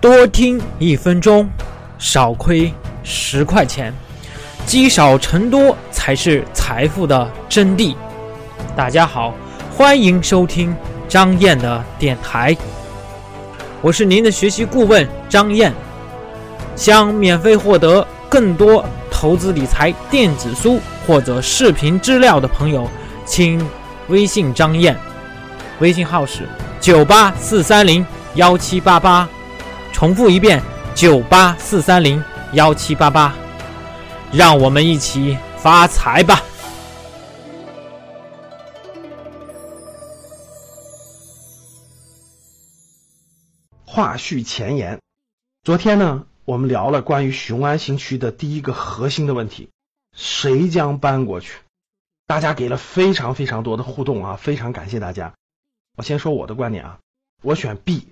多听一分钟，少亏十块钱，积少成多才是财富的真谛。大家好，欢迎收听张燕的电台，我是您的学习顾问张燕。想免费获得更多投资理财电子书或者视频资料的朋友，请微信张燕，微信号是九八四三零幺七八八。重复一遍：九八四三零幺七八八，让我们一起发财吧！话续前言，昨天呢，我们聊了关于雄安新区的第一个核心的问题：谁将搬过去？大家给了非常非常多的互动啊，非常感谢大家。我先说我的观点啊，我选 B。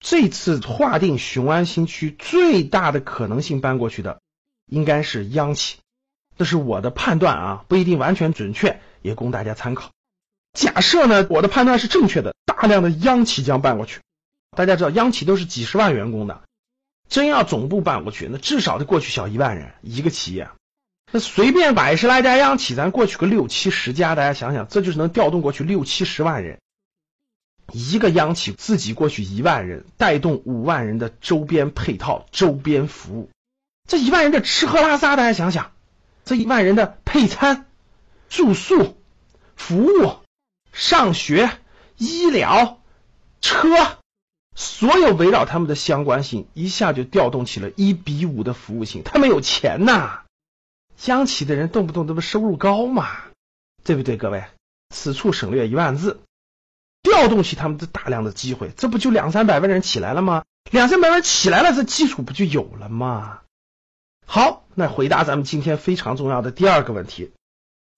这次划定雄安新区最大的可能性搬过去的，应该是央企，这是我的判断啊，不一定完全准确，也供大家参考。假设呢，我的判断是正确的，大量的央企将搬过去。大家知道，央企都是几十万员工的，真要总部搬过去，那至少得过去小一万人一个企业。那随便百十来家央企，咱过去个六七十家，大家想想，这就是能调动过去六七十万人。一个央企自己过去一万人，带动五万人的周边配套、周边服务。这一万人的吃喝拉撒，大家想想，这一万人的配餐、住宿、服务、上学、医疗、车，所有围绕他们的相关性，一下就调动起了一比五的服务性。他们有钱呐，央企的人动不动这不收入高嘛，对不对？各位，此处省略一万字。调动起他们的大量的机会，这不就两三百万人起来了吗？两三百万起来了，这基础不就有了吗？好，那回答咱们今天非常重要的第二个问题。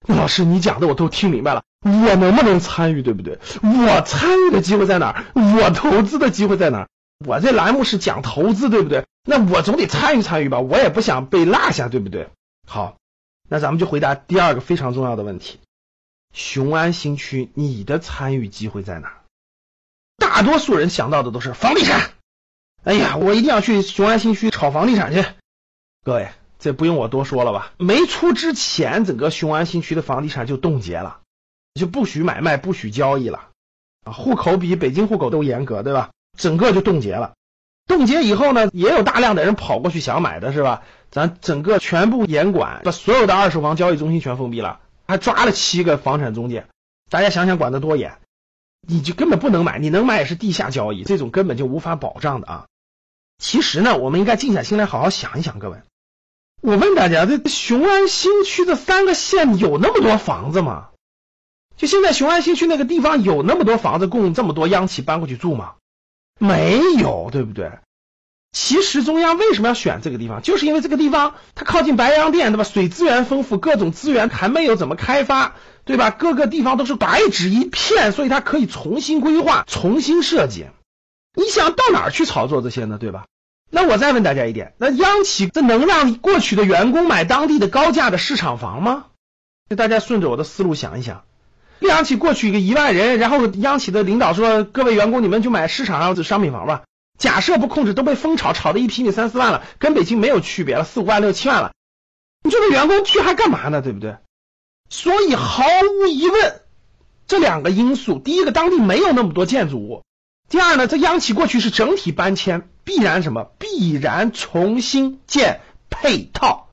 老师，你讲的我都听明白了，我能不能参与，对不对？我参与的机会在哪儿？我投资的机会在哪儿？我这栏目是讲投资，对不对？那我总得参与参与吧，我也不想被落下，对不对？好，那咱们就回答第二个非常重要的问题。雄安新区，你的参与机会在哪？大多数人想到的都是房地产。哎呀，我一定要去雄安新区炒房地产去。各位，这不用我多说了吧？没出之前，整个雄安新区的房地产就冻结了，就不许买卖，不许交易了。啊，户口比北京户口都严格，对吧？整个就冻结了。冻结以后呢，也有大量的人跑过去想买的是吧？咱整个全部严管，把所有的二手房交易中心全封闭了。还抓了七个房产中介，大家想想管得多严，你就根本不能买，你能买也是地下交易，这种根本就无法保障的啊。其实呢，我们应该静下心来好好想一想，各位，我问大家，这雄安新区的三个县有那么多房子吗？就现在雄安新区那个地方有那么多房子供这么多央企搬过去住吗？没有，对不对？其实中央为什么要选这个地方？就是因为这个地方它靠近白洋淀，对吧？水资源丰富，各种资源还没有怎么开发，对吧？各个地方都是白纸一片，所以它可以重新规划、重新设计。你想到哪儿去炒作这些呢？对吧？那我再问大家一点：那央企这能让过去的员工买当地的高价的市场房吗？那大家顺着我的思路想一想，央企过去一个一万人，然后央企的领导说：“各位员工，你们就买市场上的商品房吧。”假设不控制都被风炒，炒的一平米三四万了，跟北京没有区别了，四五万六七万了，你说这员工去还干嘛呢？对不对？所以毫无疑问，这两个因素，第一个当地没有那么多建筑物，第二呢，这央企过去是整体搬迁，必然什么？必然重新建配套，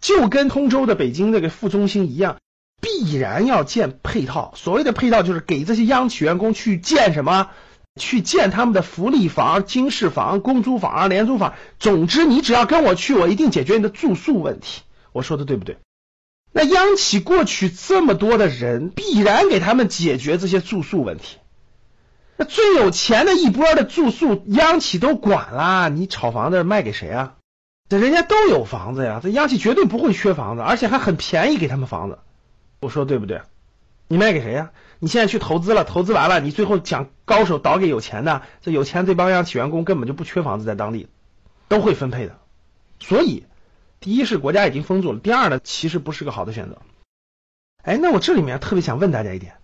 就跟通州的北京这个副中心一样，必然要建配套。所谓的配套，就是给这些央企员工去建什么？去建他们的福利房、经适房、公租房、廉租房，总之你只要跟我去，我一定解决你的住宿问题。我说的对不对？那央企过去这么多的人，必然给他们解决这些住宿问题。那最有钱的一波的住宿，央企都管了，你炒房子卖给谁啊？这人家都有房子呀，这央企绝对不会缺房子，而且还很便宜给他们房子。我说对不对？你卖给谁呀？你现在去投资了，投资完了，你最后想高手倒给有钱的，这有钱这帮央企员工根本就不缺房子，在当地都会分配的。所以，第一是国家已经封住了，第二呢，其实不是个好的选择。哎，那我这里面特别想问大家一点：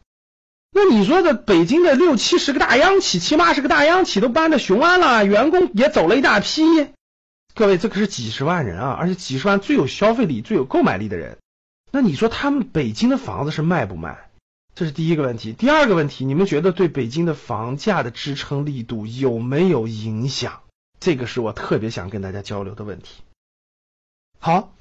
那你说的北京的六七十个大央企，七八十个大央企都搬到雄安了，员工也走了一大批。各位，这可是几十万人啊，而且几十万最有消费力、最有购买力的人。那你说他们北京的房子是卖不卖？这是第一个问题。第二个问题，你们觉得对北京的房价的支撑力度有没有影响？这个是我特别想跟大家交流的问题。好，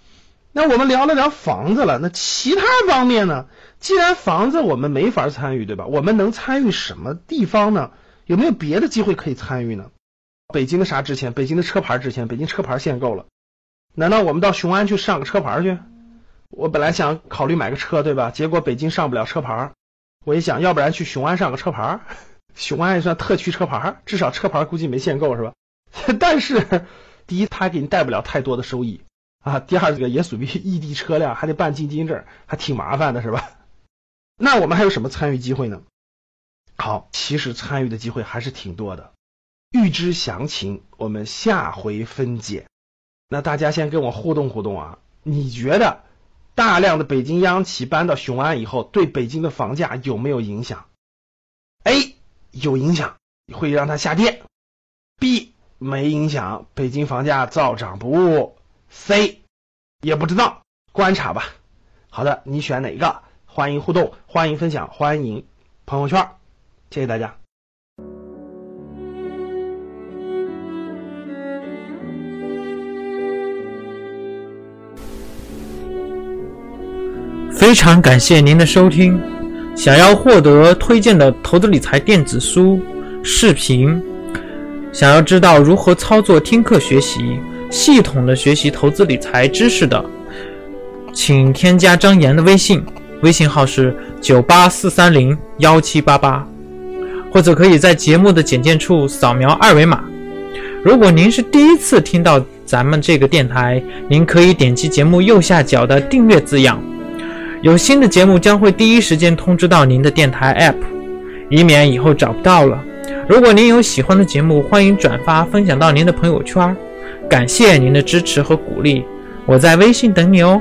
那我们聊了聊房子了，那其他方面呢？既然房子我们没法参与，对吧？我们能参与什么地方呢？有没有别的机会可以参与呢？北京的啥值钱？北京的车牌值钱，北京车牌限购了。难道我们到雄安去上个车牌去？我本来想考虑买个车，对吧？结果北京上不了车牌。我一想，要不然去雄安上个车牌，雄安也算特区车牌，至少车牌估计没限购是吧？但是第一，它给你带不了太多的收益啊；第二，这个也属于异地车辆，还得办进京证，还挺麻烦的是吧？那我们还有什么参与机会呢？好，其实参与的机会还是挺多的。预知详情，我们下回分解。那大家先跟我互动互动啊，你觉得？大量的北京央企搬到雄安以后，对北京的房价有没有影响？A 有影响，会让它下跌；B 没影响，北京房价照涨不误；C 也不知道，观察吧。好的，你选哪个？欢迎互动，欢迎分享，欢迎朋友圈，谢谢大家。非常感谢您的收听。想要获得推荐的投资理财电子书、视频，想要知道如何操作听课学习，系统的学习投资理财知识的，请添加张岩的微信，微信号是九八四三零幺七八八，或者可以在节目的简介处扫描二维码。如果您是第一次听到咱们这个电台，您可以点击节目右下角的订阅字样。有新的节目将会第一时间通知到您的电台 App，以免以后找不到了。如果您有喜欢的节目，欢迎转发分享到您的朋友圈。感谢您的支持和鼓励，我在微信等你哦。